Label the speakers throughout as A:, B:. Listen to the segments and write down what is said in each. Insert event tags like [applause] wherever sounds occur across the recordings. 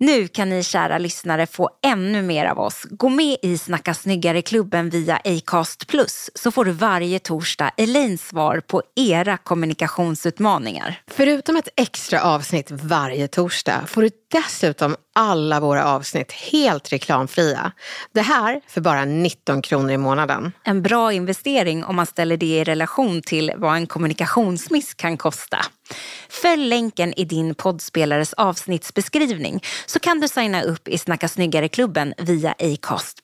A: Nu kan ni kära lyssnare få ännu mer av oss. Gå med i Snacka snyggare-klubben via Acast Plus så får du varje torsdag Elins svar på era kommunikationsutmaningar.
B: Förutom ett extra avsnitt varje torsdag får du dessutom alla våra avsnitt helt reklamfria. Det här för bara 19 kronor i månaden.
A: En bra investering om man ställer det i relation till vad en kommunikationsmiss kan kosta. Följ länken i din poddspelares avsnittsbeskrivning så kan du signa upp i Snacka snyggare-klubben via Acast+.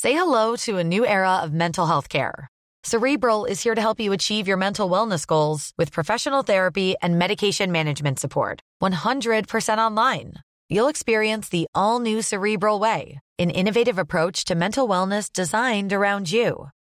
C: Say hello to a new era of mental health care. Cerebral is here to help you achieve your mental wellness goals with professional therapy and medication management support. 100% online. You'll experience the all new Cerebral Way, an innovative approach to mental wellness designed around you.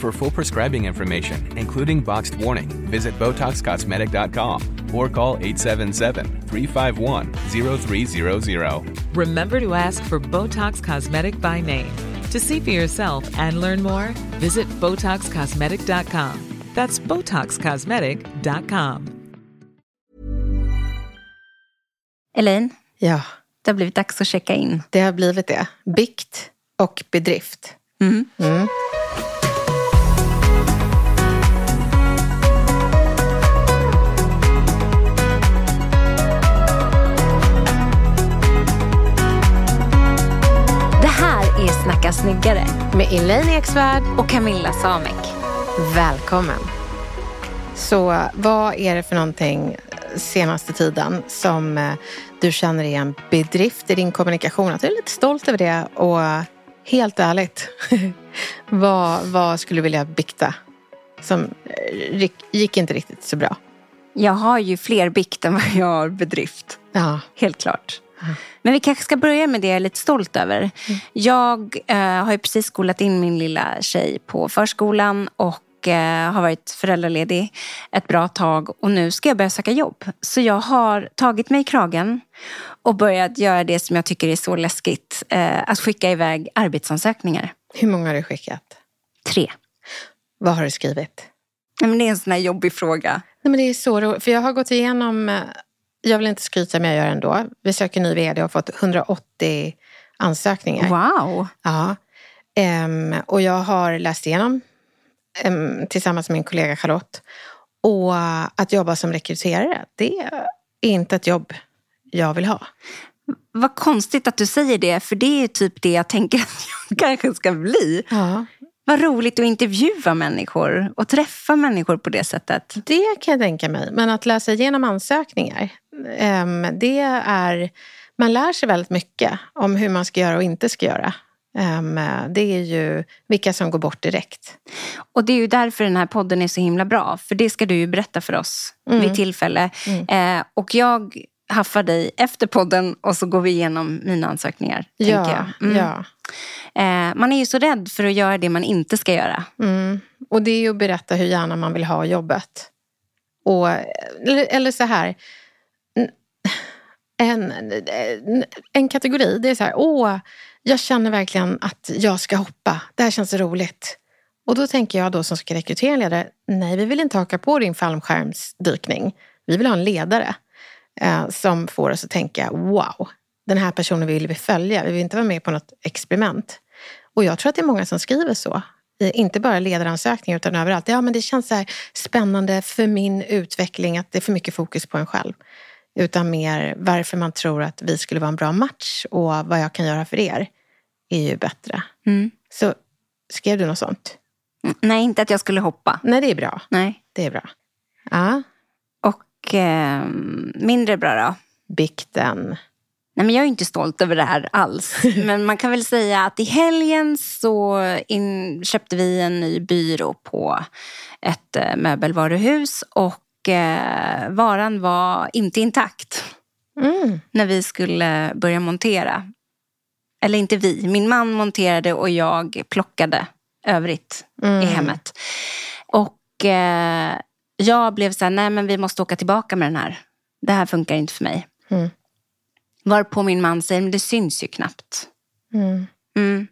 D: For full prescribing information, including boxed warning, visit BotoxCosmetic.com or call 877-351-0300.
E: Remember to ask for Botox Cosmetic by name. To see for yourself and learn more, visit BotoxCosmetic.com. That's BotoxCosmetic.com.
A: Elaine,
B: Ja,
A: det har blivit dags att checka in.
B: det har blivit det. Bikt och bedrift.
A: Mm.
B: Mm.
A: Snacka snyggare
B: Med Elaine Eksvärd.
A: och Camilla Samek.
B: Välkommen. Så vad är det för någonting senaste tiden som eh, du känner är en bedrift i din kommunikation? Att du är lite stolt över det och helt ärligt, [laughs] vad, vad skulle du vilja bikta? Som eh, gick- gick inte riktigt så bra.
A: Jag har ju fler bikt än vad jag har bedrift.
B: Ja,
A: Helt klart. Men vi kanske ska börja med det jag är lite stolt över. Jag eh, har precis skolat in min lilla tjej på förskolan och eh, har varit föräldraledig ett bra tag och nu ska jag börja söka jobb. Så jag har tagit mig i kragen och börjat göra det som jag tycker är så läskigt. Eh, att skicka iväg arbetsansökningar.
B: hur många har du skickat?
A: Tre.
B: Vad har du skrivit?
A: Nej, Men det är en sån här jobbig fråga.
B: Nej, men det är så roligt, för jag har gått igenom, eh, jag vill inte skryta men jag gör det ändå. Vi söker ny vd och har fått 180 ansökningar.
A: Wow.
B: Ja. Ehm, och jag har läst igenom ehm, tillsammans med min kollega Charlotte. Och att jobba som rekryterare, det är inte ett jobb jag vill ha.
A: Vad konstigt att du säger det, för det är typ det jag tänker att jag [laughs] kanske ska bli.
B: Ja.
A: Vad roligt att intervjua människor och träffa människor på det sättet.
B: Det kan jag tänka mig. Men att läsa igenom ansökningar, det är... Man lär sig väldigt mycket om hur man ska göra och inte ska göra. Ehm, det är ju vilka som går bort direkt.
A: Och det är ju därför den här podden är så himla bra. För det ska du ju berätta för oss
B: Mm.
A: vid tillfälle. Eh, och jag haffar dig efter podden och så går vi igenom mina ansökningar. tänker jag. Mm.
B: ja.
A: Man är ju så rädd för att göra det man inte ska göra.
B: Mm. Och det är ju att berätta hur gärna man vill ha jobbet. Och, eller, eller så här. En, en, en kategori, det är så här. Åh, jag känner verkligen att jag ska hoppa. Det här känns roligt. Och då tänker jag då som ska rekrytera en ledare. Nej, vi vill inte haka på din fallskärmsdykning. Vi vill ha en ledare eh, som får oss att tänka wow, den här personen vill vi följa. Vi vill inte vara med på något experiment. Och jag tror att det är många som skriver så. Inte bara ledaransökningar utan överallt. Ja, men det känns så här spännande för min utveckling att det är för mycket fokus på en själv. Utan mer varför man tror att vi skulle vara en bra match och vad jag kan göra för er är ju bättre.
A: Mm.
B: Så skrev du något sånt?
A: Mm, Nej, inte att jag skulle hoppa.
B: Nej, det är bra.
A: Nej.
B: Det är bra. Ja,
A: Och eh, mindre bra då?
B: Bikten.
A: Nej, men jag är inte stolt över det här alls. [laughs] Men man kan väl säga att i helgen så in, köpte vi en ny byrå på ett eh, möbelvaruhus och eh, varan var inte intakt
B: Mm.
A: när vi skulle börja montera. Eller inte vi, min man monterade och jag plockade övrigt
B: Mm.
A: i hemmet. Och eh, jag blev så här, nej men vi måste åka tillbaka med den här. Det här funkar inte för mig.
B: Mm.
A: Varpå min man säger, men det syns ju knappt.
B: Mm.
A: Mm.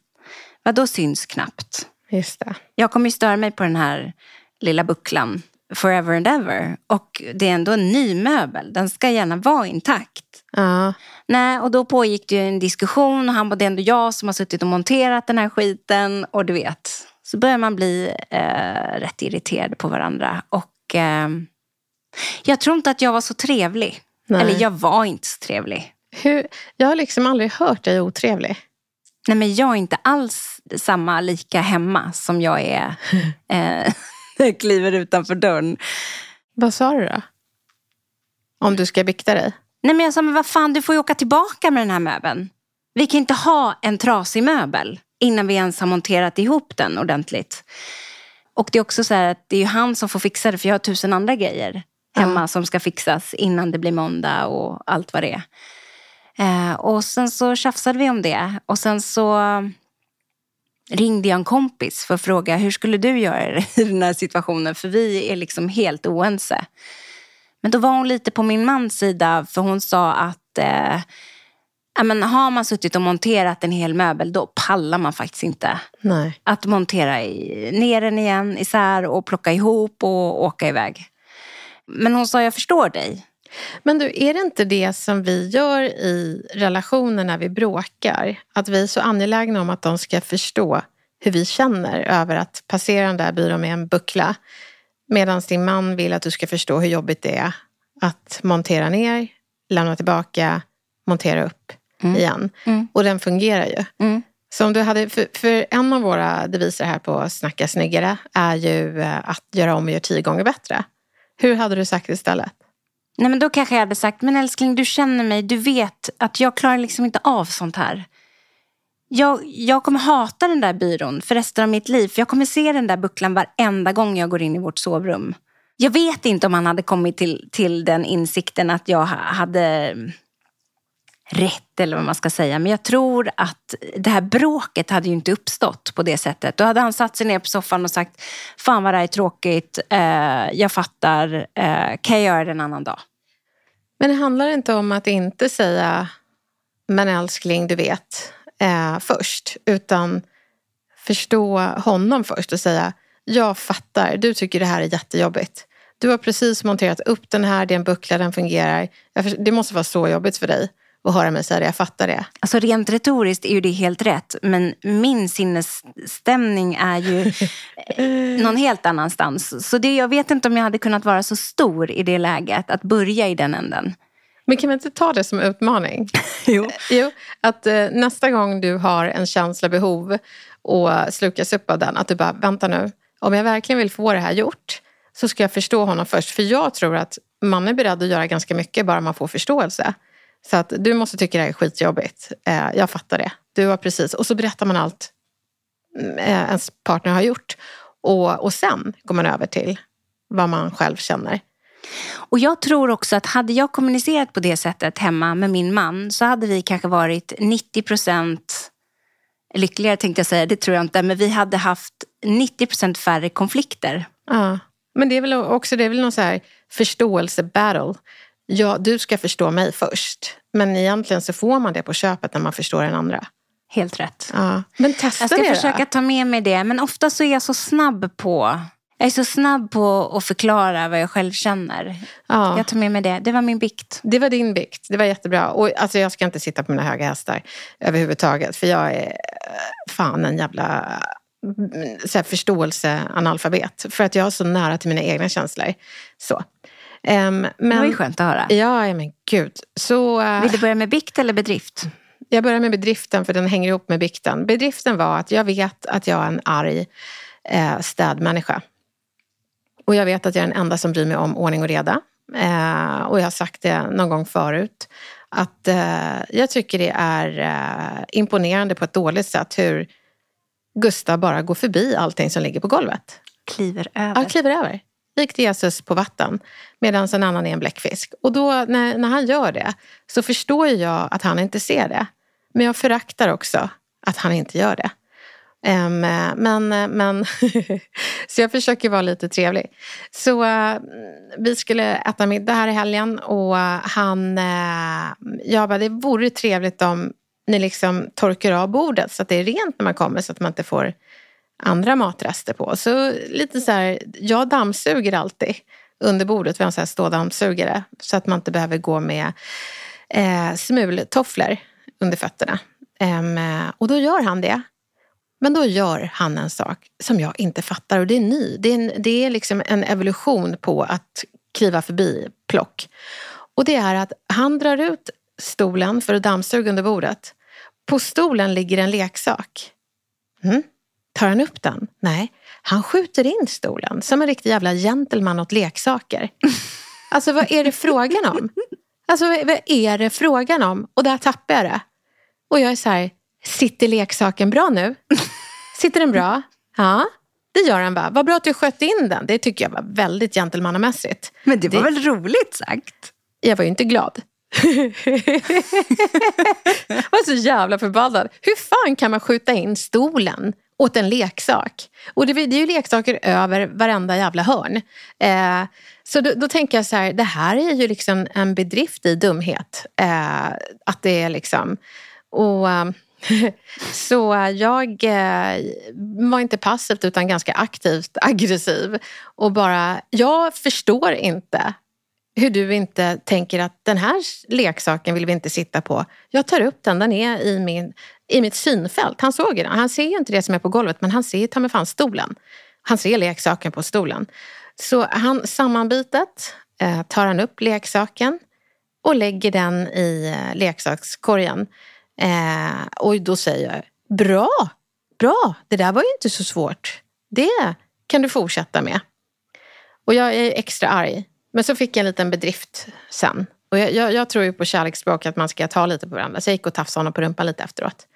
A: Vad då syns knappt?
B: Just det.
A: Jag kommer ju störa mig på den här lilla bucklan forever and ever. Och det är ändå en ny möbel. Den ska gärna vara intakt.
B: Ja.
A: Nej, och då pågick det ju en diskussion och han bara, det är ändå jag som har suttit och monterat den här skiten. Och du vet, så börjar man bli eh, rätt irriterad på varandra. Och eh, jag tror inte att jag var så trevlig.
B: Nej.
A: Eller jag var inte så trevlig.
B: Hur, jag har liksom aldrig hört dig otrevlig.
A: Nej, men jag är inte alls samma lika hemma som jag är [laughs] eh, jag [laughs] kliver utanför dörren.
B: Vad sa du då? Om du ska bikta dig?
A: Nej, men jag sa, men vad fan, du får ju åka tillbaka med den här möbeln. Vi kan inte ha en trasig möbel innan vi ens har monterat ihop den ordentligt. Och det är också så här att det är ju han som får fixa det, för jag har tusen andra grejer hemma som ska fixas innan det blir måndag och allt vad det är. Eh, och sen så tjafsade vi om det och sen så ringde jag en kompis för att fråga hur skulle du göra i [laughs] den här situationen? För vi är liksom helt oense. Men då var hon lite på min mans sida för hon sa att eh, men har man suttit och monterat en hel möbel då pallar man faktiskt inte.
B: Nej.
A: Att montera i, ner den igen, isär och plocka ihop och åka iväg. Men hon sa jag förstår dig.
B: Men du, är det inte det som vi gör i relationer när vi bråkar? Att vi är så angelägna om att de ska förstå hur vi känner över att passera den där byrån med en buckla. Medan din man vill att du ska förstå hur jobbigt det är att montera ner, lämna tillbaka, montera upp igen.
A: Mm.
B: Och den fungerar ju.
A: Mm.
B: Så om du hade, för, för en av våra deviser här på Snacka snyggare är ju eh, att göra om och göra tio gånger bättre. Hur hade du sagt istället?
A: Nej men då kanske jag hade sagt, men älskling du känner mig, du vet att jag klarar liksom inte av sånt här. Jag, jag kommer hata den där byrån för resten av mitt liv. För jag kommer se den där bucklan varenda gång jag går in i vårt sovrum. Jag vet inte om han hade kommit till, till den insikten att jag hade rätt eller vad man ska säga. Men jag tror att det här bråket hade ju inte uppstått på det sättet. Då hade han satt sig ner på soffan och sagt, fan vad det här är tråkigt, eh, jag fattar, eh, kan jag göra det en annan dag?
B: Men det handlar inte om att inte säga men älskling, du vet, eh, först. Utan förstå honom först och säga jag fattar, du tycker det här är jättejobbigt. Du har precis monterat upp den här, det är en buckla, den fungerar. Det måste vara så jobbigt för dig att höra mig säga det, jag fattar det.
A: Alltså rent retoriskt är ju det helt rätt. Men min sinnesstämning är ju [laughs] någon helt annanstans. Så det, jag vet inte om jag hade kunnat vara så stor i det läget. Att börja i den änden.
B: Men kan vi inte ta det som utmaning? [laughs]
A: Jo.
B: Jo, att eh, nästa gång du har en känsla, behov och slukas upp av den, att du bara, vänta nu, om jag verkligen vill få det här gjort så ska jag förstå honom först. För jag tror att man är beredd att göra ganska mycket bara man får förståelse. Så att du måste tycka det här är skitjobbigt. Eh, jag fattar det. Du har precis... Och så berättar man allt mm, eh, ens partner har gjort. Och, och sen går man över till vad man själv känner.
A: Och jag tror också att hade jag kommunicerat på det sättet hemma med min man så hade vi kanske varit 90 procent lyckligare tänkte jag säga, det tror jag inte. Men vi hade haft 90 procent färre konflikter.
B: Ja. Men det är väl också det är väl någon så här förståelse-battle. Ja, du ska förstå mig först. Men egentligen så får man det på köpet när man förstår den andra.
A: Helt rätt.
B: Ja. Men testa
A: Jag ska
B: det
A: försöka
B: då.
A: ta med mig det. Men ofta så är jag så snabb på jag är så snabb på att förklara vad jag själv känner.
B: Ja.
A: Jag tar med mig det. Det var min bikt.
B: Det var din bikt. Det var jättebra. Och alltså, jag ska inte sitta på mina höga hästar överhuvudtaget. För jag är eh, fan en jävla mm, så här, förståelse-analfabet. För att jag är så nära till mina egna känslor. Så. Ehm,
A: Det
B: men,
A: var ju skönt att höra.
B: Ja, men gud. Så, eh,
A: Vill du börja med bikt eller bedrift?
B: Jag börjar med bedriften för den hänger ihop med bikten. Bedriften var att jag vet att jag är en arg eh, städmänniska. Och jag vet att jag är den enda som bryr mig om ordning och reda. Eh, och jag har sagt det någon gång förut. Att eh, jag tycker det är eh, imponerande på ett dåligt sätt hur Gustav bara går förbi allting som ligger på golvet.
A: Kliver över.
B: Ja, kliver över. Likt Jesus på vatten. Medan en annan är en bläckfisk. Och då när, när han gör det så förstår jag att han inte ser det. Men jag föraktar också att han inte gör det. Um, men, men [laughs] så jag försöker vara lite trevlig. Så uh, vi skulle äta middag här i helgen och han, uh, jag bara, det vore trevligt om ni liksom torkar av bordet så att det är rent när man kommer så att man inte får andra matrester på. Så lite så här, jag dammsuger alltid under bordet. Vi har en sån här stådammsugare så att man inte behöver gå med eh, smultofflor under fötterna. Um, och då gör han det. Men då gör han en sak som jag inte fattar och det är ny. Det är, en, det är liksom en evolution på att kliva förbi plock. Och det är att han drar ut stolen för att dammsuga under bordet. På stolen ligger en leksak. Mm. Tar han upp den? Nej. Han skjuter in stolen som en riktig jävla gentleman åt leksaker. [laughs] Alltså vad är det frågan om? Alltså vad är det frågan om? Och där tappar jag det. Och jag är så här, sitter leksaken bra nu? Sitter den bra? [laughs] Ja, det gör den va? Vad bra att du sköt in den. Det tycker jag var väldigt gentlemannamässigt.
A: Men det var det... väl roligt sagt?
B: Jag var ju inte glad. [laughs] jag var så jävla förbannad. Hur fan kan man skjuta in stolen åt en leksak? Och det, det är ju leksaker över varenda jävla hörn. Eh, så då, då, tänker jag så här, det här är ju liksom en bedrift i dumhet. Eh, att det är liksom... Och, eh, [laughs] så jag eh, var inte passivt utan ganska aktivt aggressiv. Och bara, jag förstår inte hur du inte tänker att den här leksaken vill vi inte sitta på. Jag tar upp den, den är i, min, i mitt synfält. Han såg den. Han ser ju inte det som är på golvet men han ser ta mig fan stolen. Han ser leksaken på stolen. Så han sammanbitet eh, tar han upp leksaken och lägger den i eh, leksakskorgen. Eh, och då säger jag, bra, bra, det där var ju inte så svårt. Det kan du fortsätta med. Och jag är extra arg. Men så fick jag en liten bedrift sen. Och jag, jag, jag tror ju på kärleksspråk, att man ska ta lite på varandra. Så jag gick och tafsade honom på rumpan lite efteråt.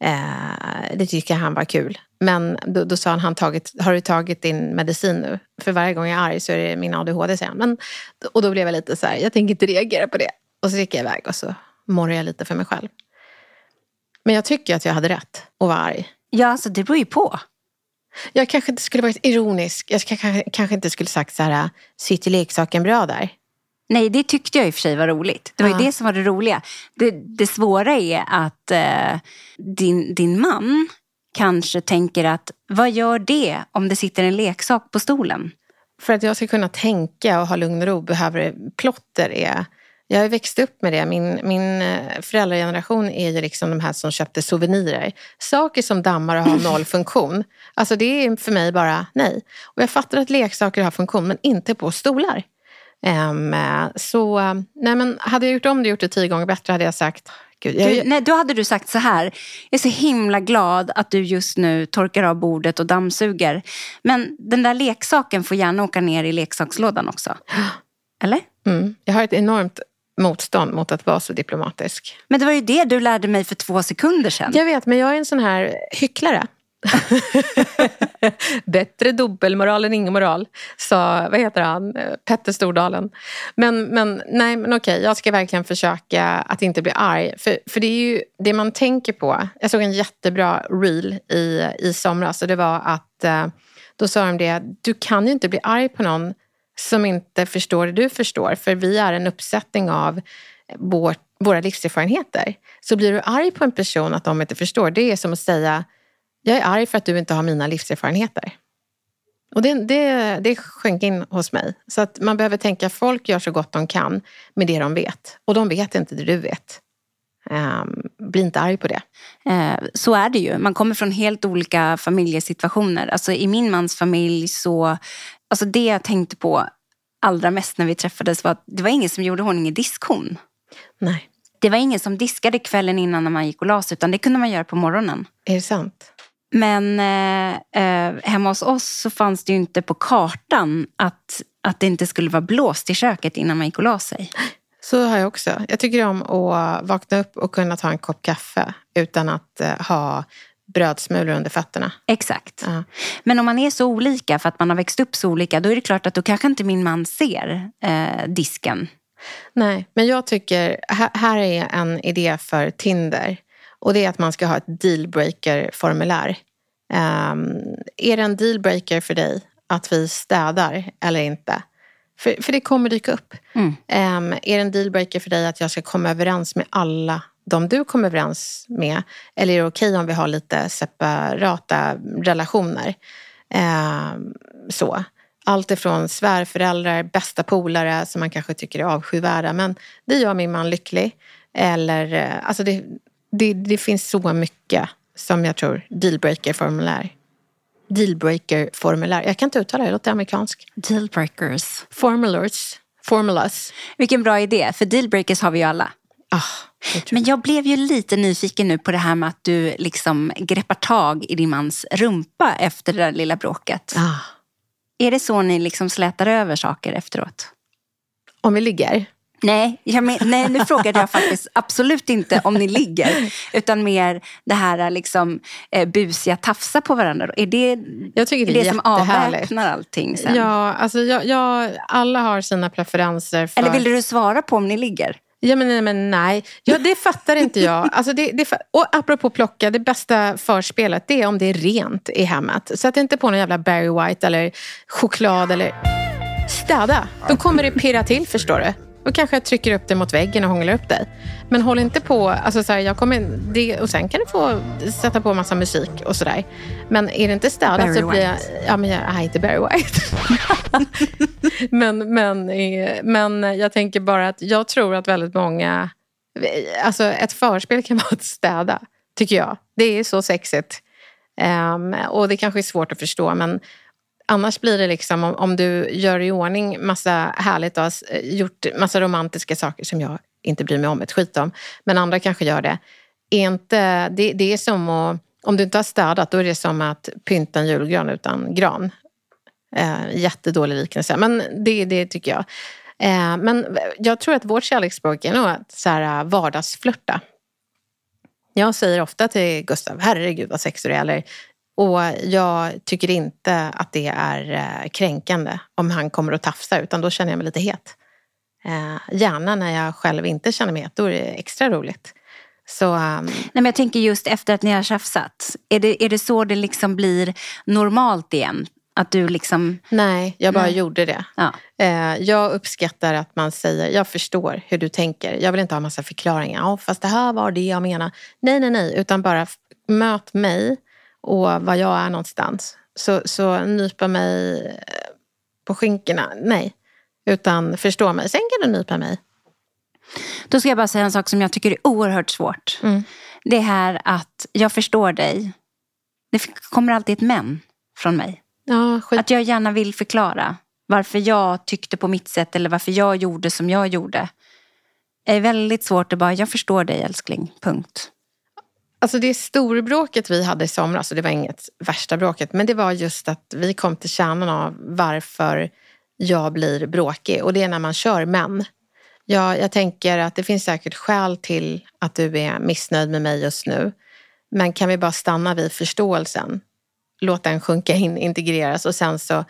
B: Eh, det tycker han var kul. Men då, då sa han, han tagit, har du tagit din medicin nu? För varje gång jag är arg så är det min ADHD, säger han. Men, och då blev jag lite så här, jag tänker inte reagera på det. Och så gick jag iväg och så morrade jag lite för mig själv. Men jag tycker att jag hade rätt att vara arg.
A: Ja, alltså det beror ju på.
B: Jag kanske inte skulle varit ironisk. Jag kanske, kanske inte skulle sagt så här, sitter leksaken bra där?
A: Nej, det tyckte jag i och för sig var roligt. Det var ja. ju det som var det roliga. Det, det svåra är att eh, din, din man kanske tänker att vad gör det om det sitter en leksak på stolen?
B: För att jag ska kunna tänka och ha lugn och ro behöver plotter är jag har växt upp med det. Min, min eh, föräldrageneration är ju liksom de här som köpte souvenirer. Saker som dammar och har [laughs] noll funktion. Alltså det är för mig bara nej. Och jag fattar att leksaker har funktion men inte på stolar. Um, så nej men hade jag gjort om det gjort det tio gånger bättre hade jag sagt
A: Gud, jag... Du, nej, då hade du sagt så här. Jag är så himla glad att du just nu torkar av bordet och dammsuger. Men den där leksaken får gärna åka ner i leksakslådan också. [gasps] Eller?
B: Mm. Jag har ett enormt motstånd mot att vara så diplomatisk.
A: Men det var ju det du lärde mig för två sekunder sedan.
B: Jag vet, men jag är en sån här hycklare. [laughs] Bättre dubbelmoral än ingen moral, sa, vad heter han, Petter Stordalen. Men, men nej, men okej, jag ska verkligen försöka att inte bli arg. För, för det är ju det man tänker på. Jag såg en jättebra reel i, i somras och det var att eh, då sa de det, du kan ju inte bli arg på någon som inte förstår det du förstår. För vi är en uppsättning av vår, våra livserfarenheter. Så blir du arg på en person att de inte förstår, det är som att säga jag är arg för att du inte har mina livserfarenheter. Och det, det, det sjönk in hos mig. Så att man behöver tänka folk gör så gott de kan med det de vet. Och de vet inte det du vet. Um, bli inte arg på det.
A: Eh, så är det ju. Man kommer från helt olika familjesituationer. Alltså, I min mans familj så Alltså det jag tänkte på allra mest när vi träffades var att det var ingen som gjorde ordning i diskhon.
B: Nej.
A: Det var ingen som diskade kvällen innan när man gick och la sig, utan det kunde man göra på morgonen.
B: Är det sant?
A: Men eh, eh, hemma hos oss så fanns det ju inte på kartan att, att det inte skulle vara blåst i köket innan man gick och la sig.
B: Så har jag också. Jag tycker om att vakna upp och kunna ta en kopp kaffe utan att eh, ha brödsmulor under fötterna.
A: Exakt.
B: Ja.
A: Men om man är så olika för att man har växt upp så olika, då är det klart att då kanske inte min man ser eh, disken.
B: Nej, men jag tycker, här, här är en idé för Tinder. Och det är att man ska ha ett dealbreaker-formulär. Um, är det en dealbreaker för dig att vi städar eller inte? För, för det kommer dyka upp.
A: Mm.
B: Um, är det en dealbreaker för dig att jag ska komma överens med alla de du kommer överens med? Eller är det okej om vi har lite separata relationer? Um, så. Allt ifrån svärföräldrar, bästa polare som man kanske tycker är avskyvärda men det gör min man lycklig. Eller, eh, alltså det, det, det finns så mycket som jag tror dealbreaker-formulär. Dealbreaker-formulär. Jag kan inte uttala det, det låter amerikansk.
A: Dealbreakers.
B: Formulars. Formulas.
A: Vilken bra idé, för dealbreakers har vi ju alla.
B: Ah,
A: Men jag blev ju lite nyfiken nu på det här med att du liksom greppar tag i din mans rumpa efter det där lilla bråket.
B: ah.
A: Är det så ni liksom slätar över saker efteråt?
B: Om vi ligger.
A: Nej, men, nej, nu frågade jag faktiskt absolut inte om ni ligger. Utan mer det här liksom, eh, busiga tafsa på varandra. Är det
B: Jag tycker det är
A: det som avväpnar allting sen?
B: Ja, alltså jag, jag, alla har sina preferenser. För...
A: Eller vill du svara på om ni ligger?
B: Ja, men, nej, men nej. Ja, det fattar inte jag. [laughs] Alltså det, det, och apropå plocka, det bästa förspelet det är om det är rent i hemmet. Sätt inte på någon jävla Barry White eller choklad eller... Städa. Då kommer det pirra till, förstår du. Då kanske jag trycker upp dig mot väggen och hånglar upp dig. Men håll inte på... Alltså så här, jag kommer, det, och sen kan du få sätta på massa musik och sådär. Men är det inte städat
A: Barry
B: så blir jag... Ja, men jag, nej, inte Barry White. [laughs] men, men, eh, men jag tänker bara att jag tror att väldigt många... Alltså ett förspel kan [laughs] vara att städa, tycker jag. Det är så sexigt. Ehm, och det kanske är svårt att förstå, men annars blir det liksom om, om du gör i ordning massa härligt och eh, har gjort massa romantiska saker som jag inte bryr mig om ett skit om, men andra kanske gör det. Är inte, det, det är som att, om du inte har städat, då är det som att pynta en julgran utan gran. Eh, jättedålig liknelse, men det, det tycker jag. Eh, men jag tror att vårt kärleksspråk är nog att så här, eh, vardagsflörta. Jag säger ofta till Gustav, herregud vad sexig du är. Eller, och jag tycker inte att det är eh, kränkande om han kommer och tafsar, utan då känner jag mig lite het. Eh, gärna när jag själv inte känner mig het, då är det extra roligt. Så ehm,
A: Nej, men jag tänker just efter att ni har tjafsat. Är det, är det så det liksom blir normalt igen? Att du liksom...
B: nej, jag bara
A: Nej.
B: gjorde det.
A: Ja.
B: Eh, jag uppskattar att man säger, jag förstår hur du tänker. Jag vill inte ha massa förklaringar. Ja, fast det här var det jag menar. Nej, nej, nej. Utan bara möt mig och var jag är någonstans. Så, så nypa mig eh, på skinkorna. Nej. Utan förstå mig. Sen kan du nypa mig.
A: Då ska jag bara säga en sak som jag tycker är oerhört svårt.
B: Mm.
A: Det här att jag förstår dig. Det kommer alltid ett men från mig.
B: Ja.
A: Att jag gärna vill förklara varför jag tyckte på mitt sätt eller varför jag gjorde som jag gjorde. Det är väldigt svårt att bara, jag förstår dig älskling, punkt.
B: Alltså det storbråket vi hade i somras, och det var inget värsta bråket, men det var just att vi kom till kärnan av varför jag blir bråkig. Och det är när man kör män. Jag, jag tänker att det finns säkert skäl till att du är missnöjd med mig just nu. Men kan vi bara stanna vid förståelsen? Låt den sjunka in, integreras och sen så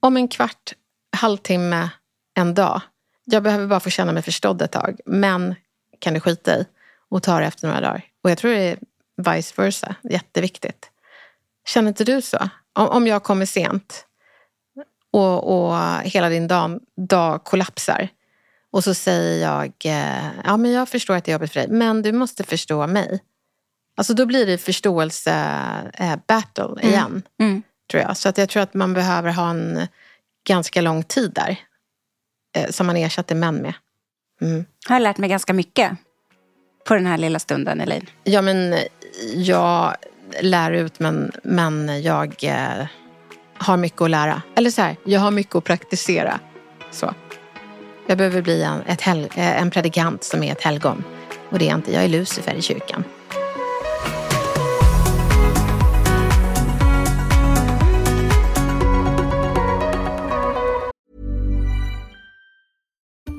B: om en kvart, halvtimme, en dag. Jag behöver bara få känna mig förstådd ett tag. Men kan du skita i och ta det efter några dagar. Och jag tror det är vice versa. Jätteviktigt. Känner inte du så? Om, om jag kommer sent och, och hela din dag, dag kollapsar och så säger jag, eh, ja men jag förstår att det är jobbigt för dig, men du måste förstå mig. Alltså då blir det förståelse eh, battle igen,
A: Mm.
B: tror jag. Så att jag tror att man behöver ha en ganska lång tid där. Eh, som man ersätter män med. Mm.
A: Har jag lärt mig ganska mycket på den här lilla stunden, Elin.
B: Ja, men eh, jag lär ut men, men jag eh, har mycket att lära. Eller så här, jag har mycket att praktisera. Så. Jag behöver bli en, ett hel, eh, en predikant som är ett helgon. Och det är jag inte. Jag är Lucifer i kyrkan.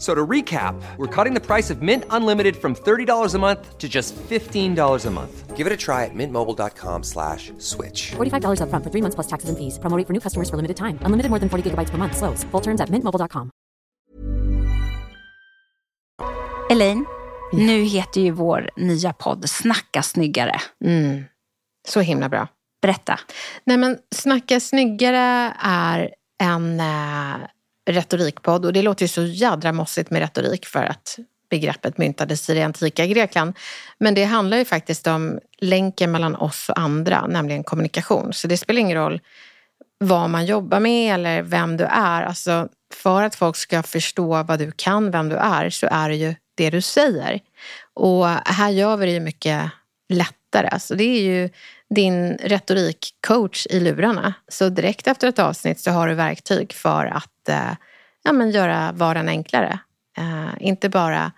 F: So to recap, we're cutting the price of Mint Unlimited from $30 a month to just $15 a month. Give it a try at mintmobile.com slash switch.
G: $45 upfront for three months plus taxes and fees. Promo rate for new customers for limited time. Unlimited more than 40 gigabytes per month. Slows. Full terms at mintmobile.com.
A: Elaine, nu heter ju vår nya podd Snacka snyggare.
B: Mm. Så himla bra.
A: Berätta.
B: Nej men Snacka snyggare är en eh, retorikpodd och det låter ju så jädra mossigt med retorik för att begreppet myntades i det antika Grekland. Men det handlar ju faktiskt om länken mellan oss och andra, nämligen kommunikation. Så det spelar ingen roll vad man jobbar med eller vem du är. Alltså, för att folk ska förstå vad du kan, vem du är, så är det ju det du säger. Och här gör vi det ju mycket lättare. Så det är ju din retorikcoach i lurarna. Så direkt efter ett avsnitt så har du verktyg för att eh, ja, men göra vardagen enklare. Eh, inte bara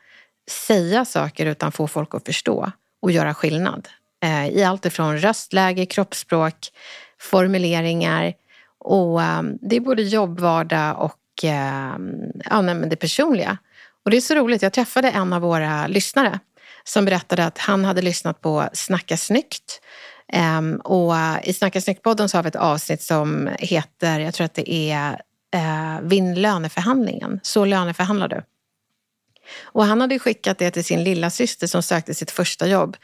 B: säga saker utan få folk att förstå och göra skillnad. Eh, I allt ifrån röstläge, kroppsspråk, formuleringar och eh, det är både jobb, vardag och eh, ja, nej, men det personliga. Och det är så roligt, jag träffade en av våra lyssnare som berättade att han hade lyssnat på Snacka snyggt. Um, och i Snacka snyggt-podden så har vi ett avsnitt som heter, jag tror att det är uh, Vinn löneförhandlingen. Så löneförhandlar du. Och han hade skickat det till sin lilla syster som sökte sitt första jobb.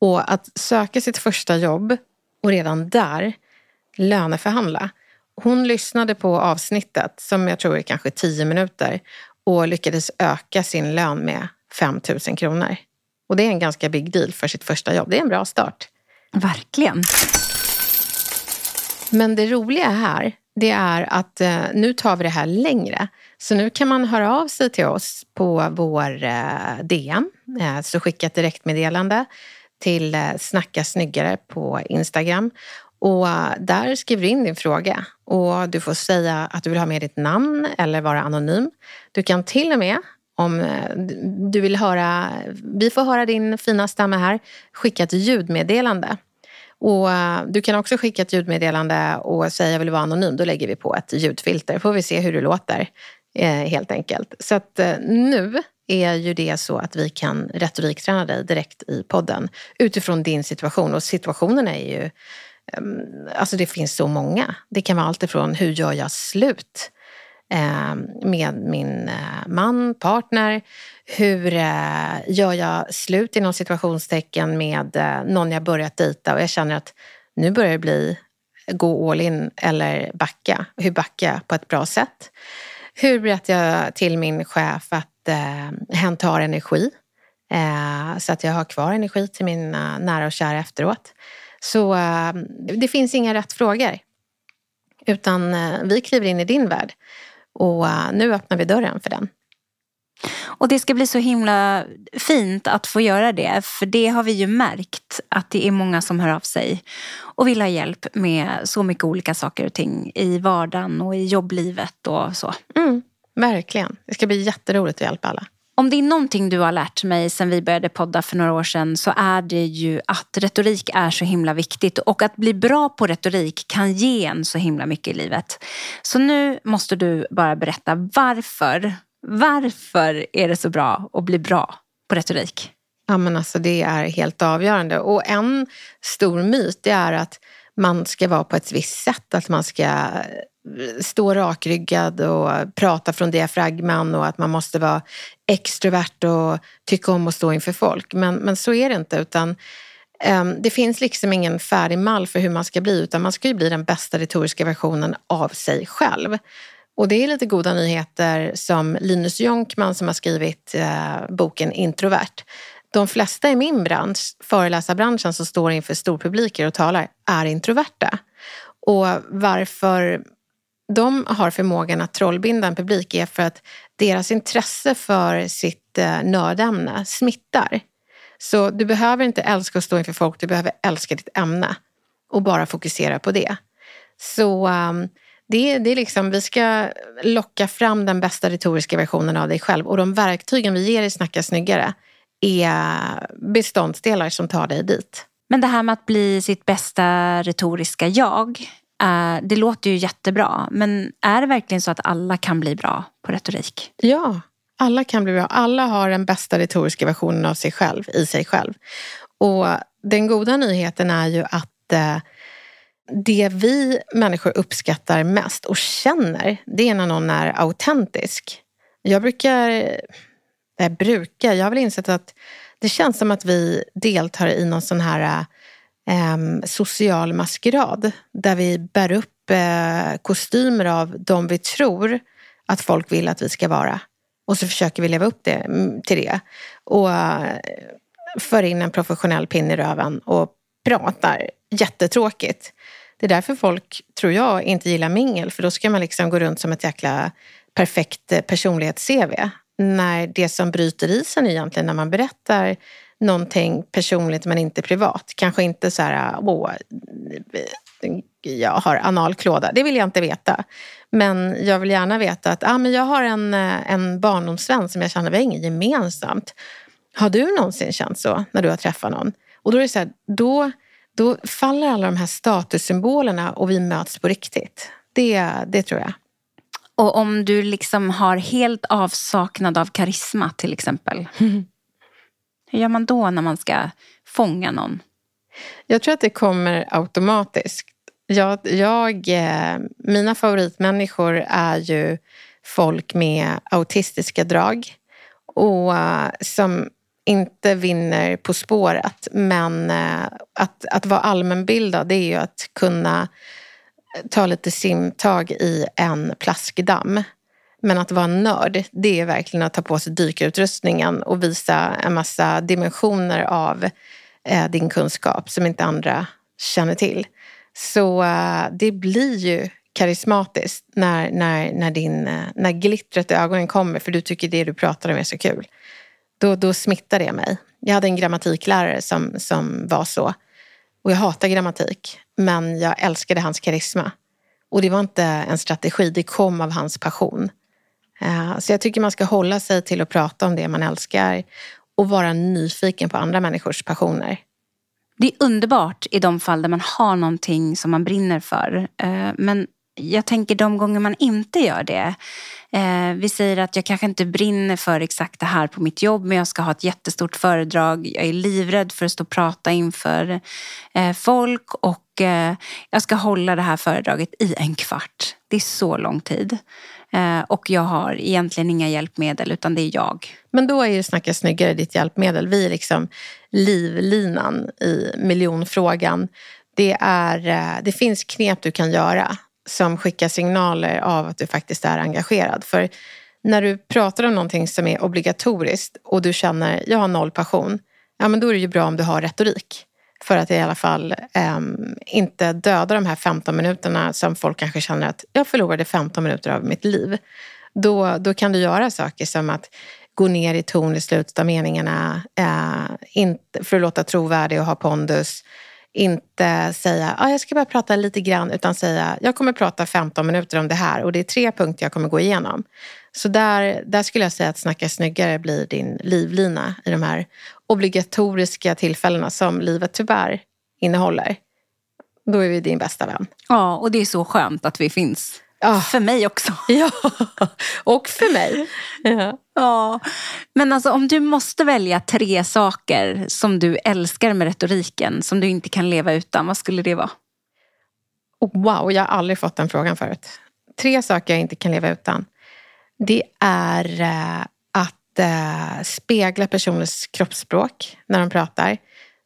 B: Och att söka sitt första jobb och redan där löneförhandla. Hon lyssnade på avsnittet, som jag tror är kanske tio minuter, och lyckades öka sin lön med 5 000 kronor. Och det är en ganska big deal för sitt första jobb. Det är en bra start.
A: Verkligen.
B: Men det roliga här, det är att eh, nu tar vi det här längre. Så nu kan man höra av sig till oss på vår eh, DM. Eh, så skicka ett direktmeddelande till eh, Snacka snyggare på Instagram. Och eh, där skriver du in din fråga. Och du får säga att du vill ha med ditt namn eller vara anonym. Du kan till och med om eh, du vill höra, vi får höra din fina stämma här, skicka ett ljudmeddelande. Och eh, du kan också skicka ett ljudmeddelande och säga jag vill vara anonym. Då lägger vi på ett ljudfilter. får vi se hur du låter eh, helt enkelt. Så att nu är ju det så att vi kan retorikträna dig direkt i podden utifrån din situation. Och situationen är ju ehm, alltså det finns så många. Det kan vara allt ifrån hur gör jag slut Eh, med min eh, man, partner? Hur eh, gör jag slut inom situationstecken med någon jag börjat dejta och jag känner att nu börjar det bli gå all in eller backa. Hur backar jag på ett bra sätt? Hur berättar jag till min chef att eh, hen tar energi? Eh, så att jag har kvar energi till mina nära och kära efteråt. Så eh, det finns inga rätt frågor. Utan eh, vi kliver in i din värld. Och eh, nu öppnar vi dörren för den.
A: Och det ska bli så himla fint att få göra det. För det har vi ju märkt att det är många som hör av sig och vill ha hjälp med så mycket olika saker och ting i vardagen och i jobblivet och så.
B: Mm, verkligen. Det ska bli jätteroligt att hjälpa alla.
A: Om det är någonting du har lärt mig sen vi började podda för några år sedan så är det ju att retorik är så himla viktigt och att bli bra på retorik kan ge en så himla mycket i livet. Så nu måste du bara berätta varför, varför är det så bra att bli bra på retorik?
B: Ja men alltså det är helt avgörande och en stor myt det är att man ska vara på ett visst sätt, att man ska stå rakryggad och prata från diafragman och att man måste vara extrovert och tycka om att stå inför folk. Men, men så är det inte. utan um, Det finns liksom ingen färdig mall för hur man ska bli utan man ska ju bli den bästa retoriska versionen av sig själv. Och det är lite goda nyheter som Linus Jonkman som har skrivit eh, boken Introvert. De flesta i min bransch, föreläsarbranschen som står inför storpubliker och talar, är introverta. Och varför de har förmågan att trollbinda en publik är för att deras intresse för sitt eh, nördämne smittar. Så du behöver inte älska att stå inför folk, du behöver älska ditt ämne och bara fokusera på det. Så um, det, det är liksom, vi ska locka fram den bästa retoriska versionen av dig själv och de verktygen vi ger i Snacka snyggare är beståndsdelar som tar dig dit.
A: Men det här med att bli sitt bästa retoriska jag, eh, det låter ju jättebra. Men är det verkligen så att alla kan bli bra på retorik?
B: Ja, alla kan bli bra. Alla har den bästa retoriska versionen av sig själv i sig själv. Och den goda nyheten är ju att eh, det vi människor uppskattar mest och känner, det är när någon är autentisk. Jag brukar, jag brukar, jag har väl insett att det känns som att vi deltar i någon sån här eh, eh, social maskerad där vi bär upp eh, kostymer av de vi tror att folk vill att vi ska vara. Och så försöker vi leva upp det, mm, till det. Och eh, för in en professionell pinne i röven och pratar jättetråkigt. Det är därför folk, tror jag, inte gillar mingel. För då ska man liksom gå runt som ett jäkla perfekt eh, personlighets-CV. När det som bryter isen egentligen när man berättar någonting personligt men inte privat. Kanske inte så här, åh, jag har analklåda. Det vill jag inte veta. Men jag vill gärna veta att ah, men jag har en, eh, en barndomsvän som jag känner, vi har inget gemensamt. Har du någonsin känt så när du har träffat någon? Och då är det så här, då, då faller alla de här statussymbolerna och vi möts på riktigt. Det, det tror jag.
A: Och om du liksom har helt avsaknad av karisma till exempel. Mm. [laughs] Hur gör man då när man ska fånga någon?
B: Jag tror att det kommer automatiskt. Jag, jag, eh, mina favoritmänniskor är ju folk med autistiska drag och eh, som inte vinner På spåret. Men eh, att, att vara allmänbildad det är ju att kunna ta lite simtag i en plaskdamm. Men att vara nörd, det är verkligen att ta på sig dykarutrustningen och visa en massa dimensioner av eh, din kunskap som inte andra känner till. Så eh, det blir ju karismatiskt när, när, när, din, eh, när glittret i ögonen kommer för du tycker det du pratar om är så kul. Då, då smittar det mig. Jag hade en grammatiklärare som, som var så. Och jag hatar grammatik, men jag älskade hans karisma. Och det var inte en strategi, det kom av hans passion. Eh, så jag tycker man ska hålla sig till att prata om det man älskar och vara nyfiken på andra människors passioner.
A: Det är underbart i de fall där man har någonting som man brinner för. Eh, men jag tänker de gånger man inte gör det. Eh, vi säger att jag kanske inte brinner för exakt det här på mitt jobb men jag ska ha ett jättestort föredrag. Jag är livrädd för att stå och prata inför eh, folk och eh, jag ska hålla det här föredraget i en kvart. Det är så lång tid. Eh, och jag har egentligen inga hjälpmedel utan det är jag.
B: Men då är ju Snacka snyggare ditt hjälpmedel. Vi är liksom livlinan i miljonfrågan. Det, är, eh, det finns knep du kan göra som skickar signaler av att du faktiskt är engagerad. För när du pratar om någonting som är obligatoriskt och du känner jag har noll passion, ja men då är det ju bra om du har retorik. För att i alla fall eh, inte döda de här 15 minuterna som folk kanske känner att jag förlorade 15 minuter av mitt liv. Då, då kan du göra saker som att gå ner i ton i slutet av meningarna. Eh, inte, för att låta trovärdig och ha pondus. Inte säga ah, jag ska bara prata lite grann utan säga jag kommer prata 15 minuter om det här och det är tre punkter jag kommer gå igenom. Så där, där skulle jag säga att Snacka snyggare blir din livlina i de här obligatoriska tillfällena som livet tyvärr innehåller. Då är vi din bästa vän.
A: Ja, och det är så skönt att vi finns. Ja. För mig också. [laughs]
B: Ja, och för mig.
A: Ja. ja. Men alltså om du måste välja tre saker som du älskar med retoriken som du inte kan leva utan, vad skulle det vara?
B: Oh, wow, jag har aldrig fått den frågan förut. Tre saker jag inte kan leva utan. Det är eh, att eh, spegla personers kroppsspråk när de pratar.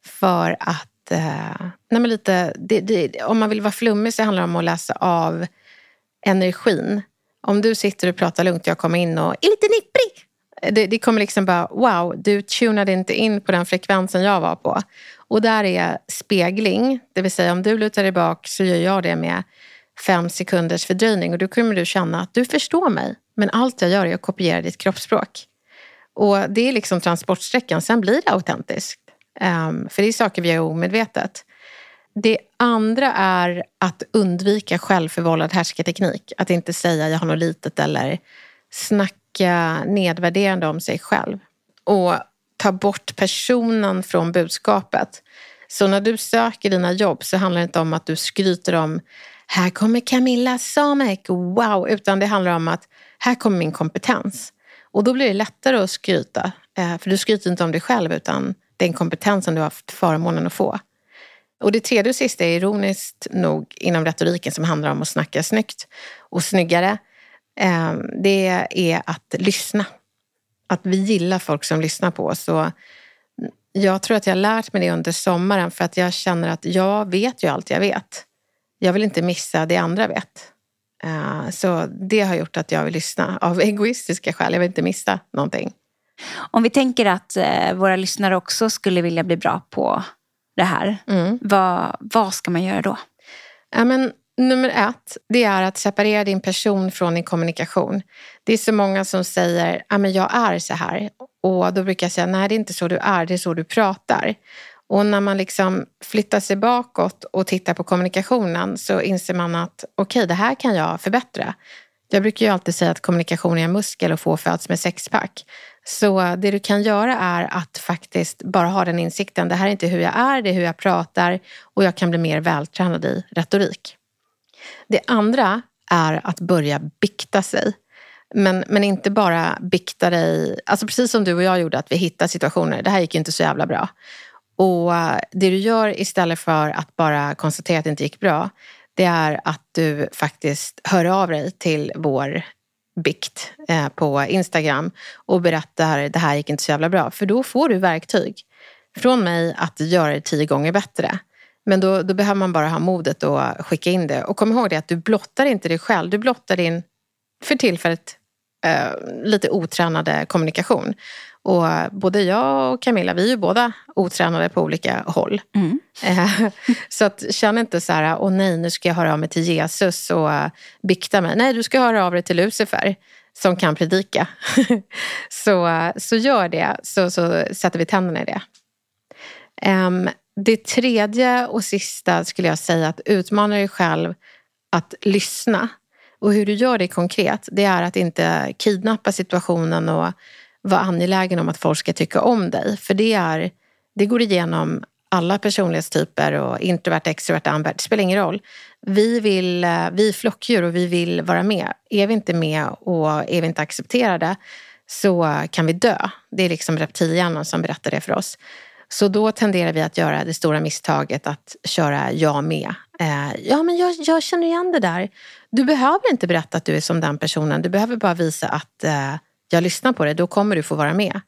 B: För att, eh, nej lite, det, det, om man vill vara flummig så handlar det om att läsa av energin Om du sitter och pratar lugnt och jag kommer in och är lite nipprig. Det, det kommer liksom bara, wow, du tunade inte in på den frekvensen jag var på. Och där är spegling, det vill säga om du lutar dig bak så gör jag det med fem sekunders fördröjning och då kommer du känna att du förstår mig. Men allt jag gör är att kopiera ditt kroppsspråk. Och det är liksom transportsträckan, sen blir det autentiskt. Um, för det är saker vi gör omedvetet. Det andra är att undvika självförvållad härskarteknik. Att inte säga jag har något litet eller snacka nedvärderande om sig själv. Och ta bort personen från budskapet. Så när du söker dina jobb så handlar det inte om att du skryter om här kommer Camilla Samek, wow, utan det handlar om att här kommer min kompetens. Och då blir det lättare att skryta, eh, för du skryter inte om dig själv utan den kompetens som du har haft förmånen att få. Och det tredje och sista är ironiskt nog inom retoriken som handlar om att snacka snyggt och snyggare. Ehm, det är att lyssna. Att vi gillar folk som lyssnar på oss. Och jag tror att jag har lärt mig det under sommaren för att jag känner att jag vet ju allt jag vet. Jag vill inte missa det andra vet. Ehm, så det har gjort att jag vill lyssna av [laughs] egoistiska skäl. Jag vill inte missa någonting.
A: Om vi tänker att eh, våra lyssnare också skulle vilja bli bra på det här. Mm. Vad, vad ska man göra då?
B: Ja, men, nummer ett, det är att separera din person från din kommunikation. Det är så många som säger, ja men jag är så här. Och då brukar jag säga, nej det är inte så du är, det är så du pratar. Och när man liksom flyttar sig bakåt och tittar på kommunikationen så inser man att okej, okay, det här kan jag förbättra. Jag brukar ju alltid säga att kommunikation är en muskel och få föds med sexpack. Så det du kan göra är att faktiskt bara ha den insikten. Det här är inte hur jag är, det är hur jag pratar och jag kan bli mer vältränad i retorik. Det andra är att börja bikta sig. Men, men inte bara bikta dig, alltså precis som du och jag gjorde, att vi hittar situationer. Det här gick ju inte så jävla bra. Och det du gör istället för att bara konstatera att det inte gick bra, det är att du faktiskt hör av dig till vår bikt eh, på Instagram och berättar det här gick inte så jävla bra. För då får du verktyg från mig att göra det tio gånger bättre. Men då, då behöver man bara ha modet att skicka in det. Och kom ihåg det att du blottar inte dig själv, du blottar din för tillfället eh, lite otränade kommunikation. Och både jag och Camilla, vi är ju båda otränade på olika håll. Mm. Eh, [laughs] så att, känn inte så här, åh nej, nu ska jag höra av mig till Jesus och uh, bikta mig. Nej, du ska höra av dig till Lucifer som kan predika. [laughs] så, uh, så gör det, så, så sätter vi tänderna i det. Um, det tredje och sista skulle jag säga, att utmana dig själv att lyssna. Och hur du gör det konkret, det är att inte kidnappa situationen och vara angelägen om att folk ska tycka om dig. För det, är, det går igenom alla personlighetstyper och introvert, extrovert, ambert. Det spelar ingen roll. Vi, vill, eh, vi är flockdjur och vi vill vara med. Är vi inte med och är vi inte accepterade så kan vi dö. Det är liksom reptilhjärnan som berättar det för oss. Så då tenderar vi att göra det stora misstaget att köra jag med. Eh, ja, men jag, jag, känner igen det där. Du behöver inte berätta att du är som den personen. Du behöver bara visa att eh, jag lyssnar på dig, Då kommer du få vara med.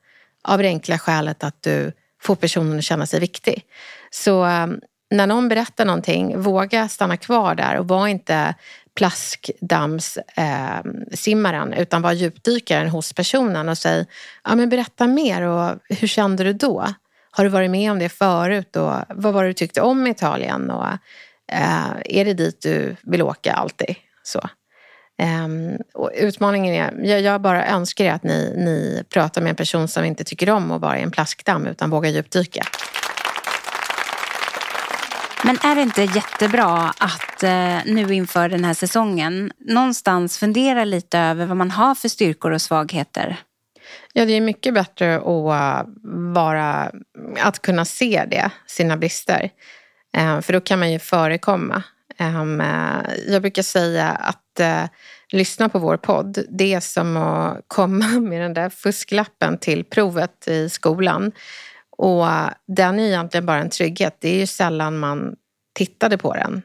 B: Av det enkla skälet att du får personen att känna sig viktig. Så ehm, när någon berättar någonting, våga stanna kvar där och var inte plaskdammssimmaren ehm, eh, utan var djupdykaren hos personen och säg, ja men berätta mer och hur kände du då? Har du varit med om det förut och vad var det du tyckte om i Italien? Och, eh, är det dit du vill åka alltid? Så. Um, och utmaningen är, jag, jag bara önskar att ni, ni pratar med en person som inte tycker om att vara i en plaskdamm utan vågar djupdyka.
A: Men är det inte jättebra att eh, nu inför den här säsongen någonstans fundera lite över vad man har för styrkor och svagheter?
B: Ja, det är mycket bättre att, vara, att kunna se det, sina brister. Eh, för då kan man ju förekomma. Um, jag brukar säga att lyssna på vår podd, det är som att komma [laughs] med den där fusklappen till provet i skolan. Och den är egentligen bara en trygghet. Det är ju sällan man tittade på den.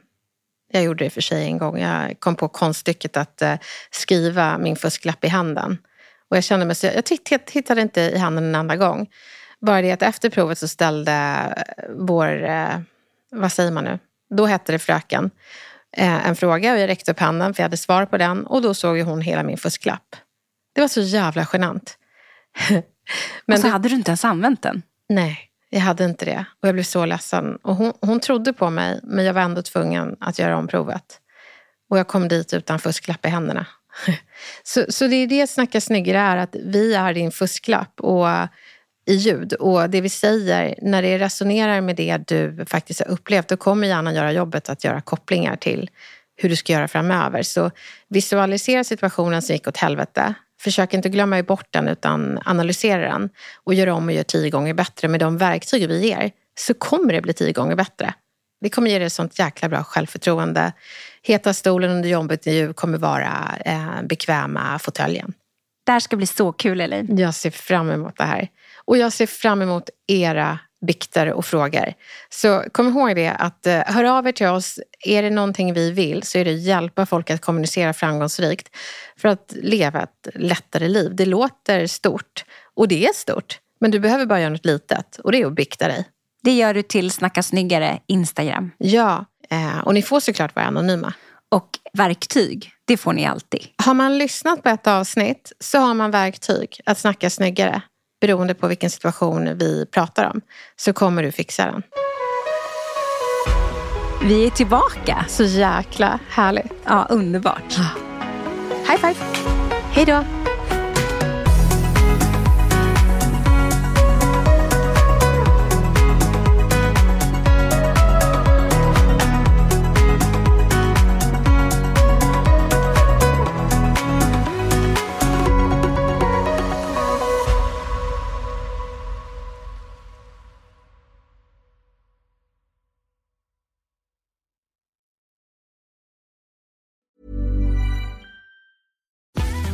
B: Jag gjorde det för sig en gång. Jag kom på konststycket att eh, skriva min fusklapp i handen. Och jag kände mig så, jag tittade inte i handen en enda gång. Bara det att efter provet så ställde vår, eh, vad säger man nu? Då hette det fröken eh, en fråga och jag räckte upp handen för jag hade svar på den och då såg ju hon hela min fusklapp. Det var så jävla genant. [laughs]
A: Men och så det, hade du inte ens använt den?
B: Nej, jag hade inte det. Och jag blev så ledsen. Och hon, hon trodde på mig, men jag var ändå tvungen att göra om provet. Och jag kom dit utan fusklapp i händerna. [laughs] så, så det är det Snacka snyggare är, att vi är din fusklapp och, i ljud. Och det vi säger, när det resonerar med det du faktiskt har upplevt, då kommer hjärnan göra jobbet att göra kopplingar till hur du ska göra framöver. Så visualisera situationen som gick åt helvete. Försök inte glömma bort den utan analysera den och gör om och gör tio gånger bättre. Med de verktyg vi ger så kommer det bli tio gånger bättre. Det kommer ge dig sånt jäkla bra självförtroende. Heta stolen under jobbet nu kommer vara eh, bekväma fåtöljen.
A: Det här ska bli så kul Elin.
B: Jag ser fram emot det här. Och jag ser fram emot era bikter och frågor. Så kom ihåg det att eh, hör av er till oss. Är det någonting vi vill så är det hjälpa folk att kommunicera framgångsrikt för att leva ett lättare liv. Det låter stort och det är stort. Men du behöver bara göra något litet och det är att bikta dig.
A: Det gör du till Snacka snyggare Instagram.
B: Ja, eh, och ni får såklart vara anonyma.
A: Och verktyg, det får ni alltid.
B: Har man lyssnat på ett avsnitt så har man verktyg att snacka snyggare beroende på vilken situation vi pratar om, så kommer du fixa den.
A: Vi är tillbaka.
B: Så jäkla härligt.
A: Ja, underbart.
B: High five. Hej då.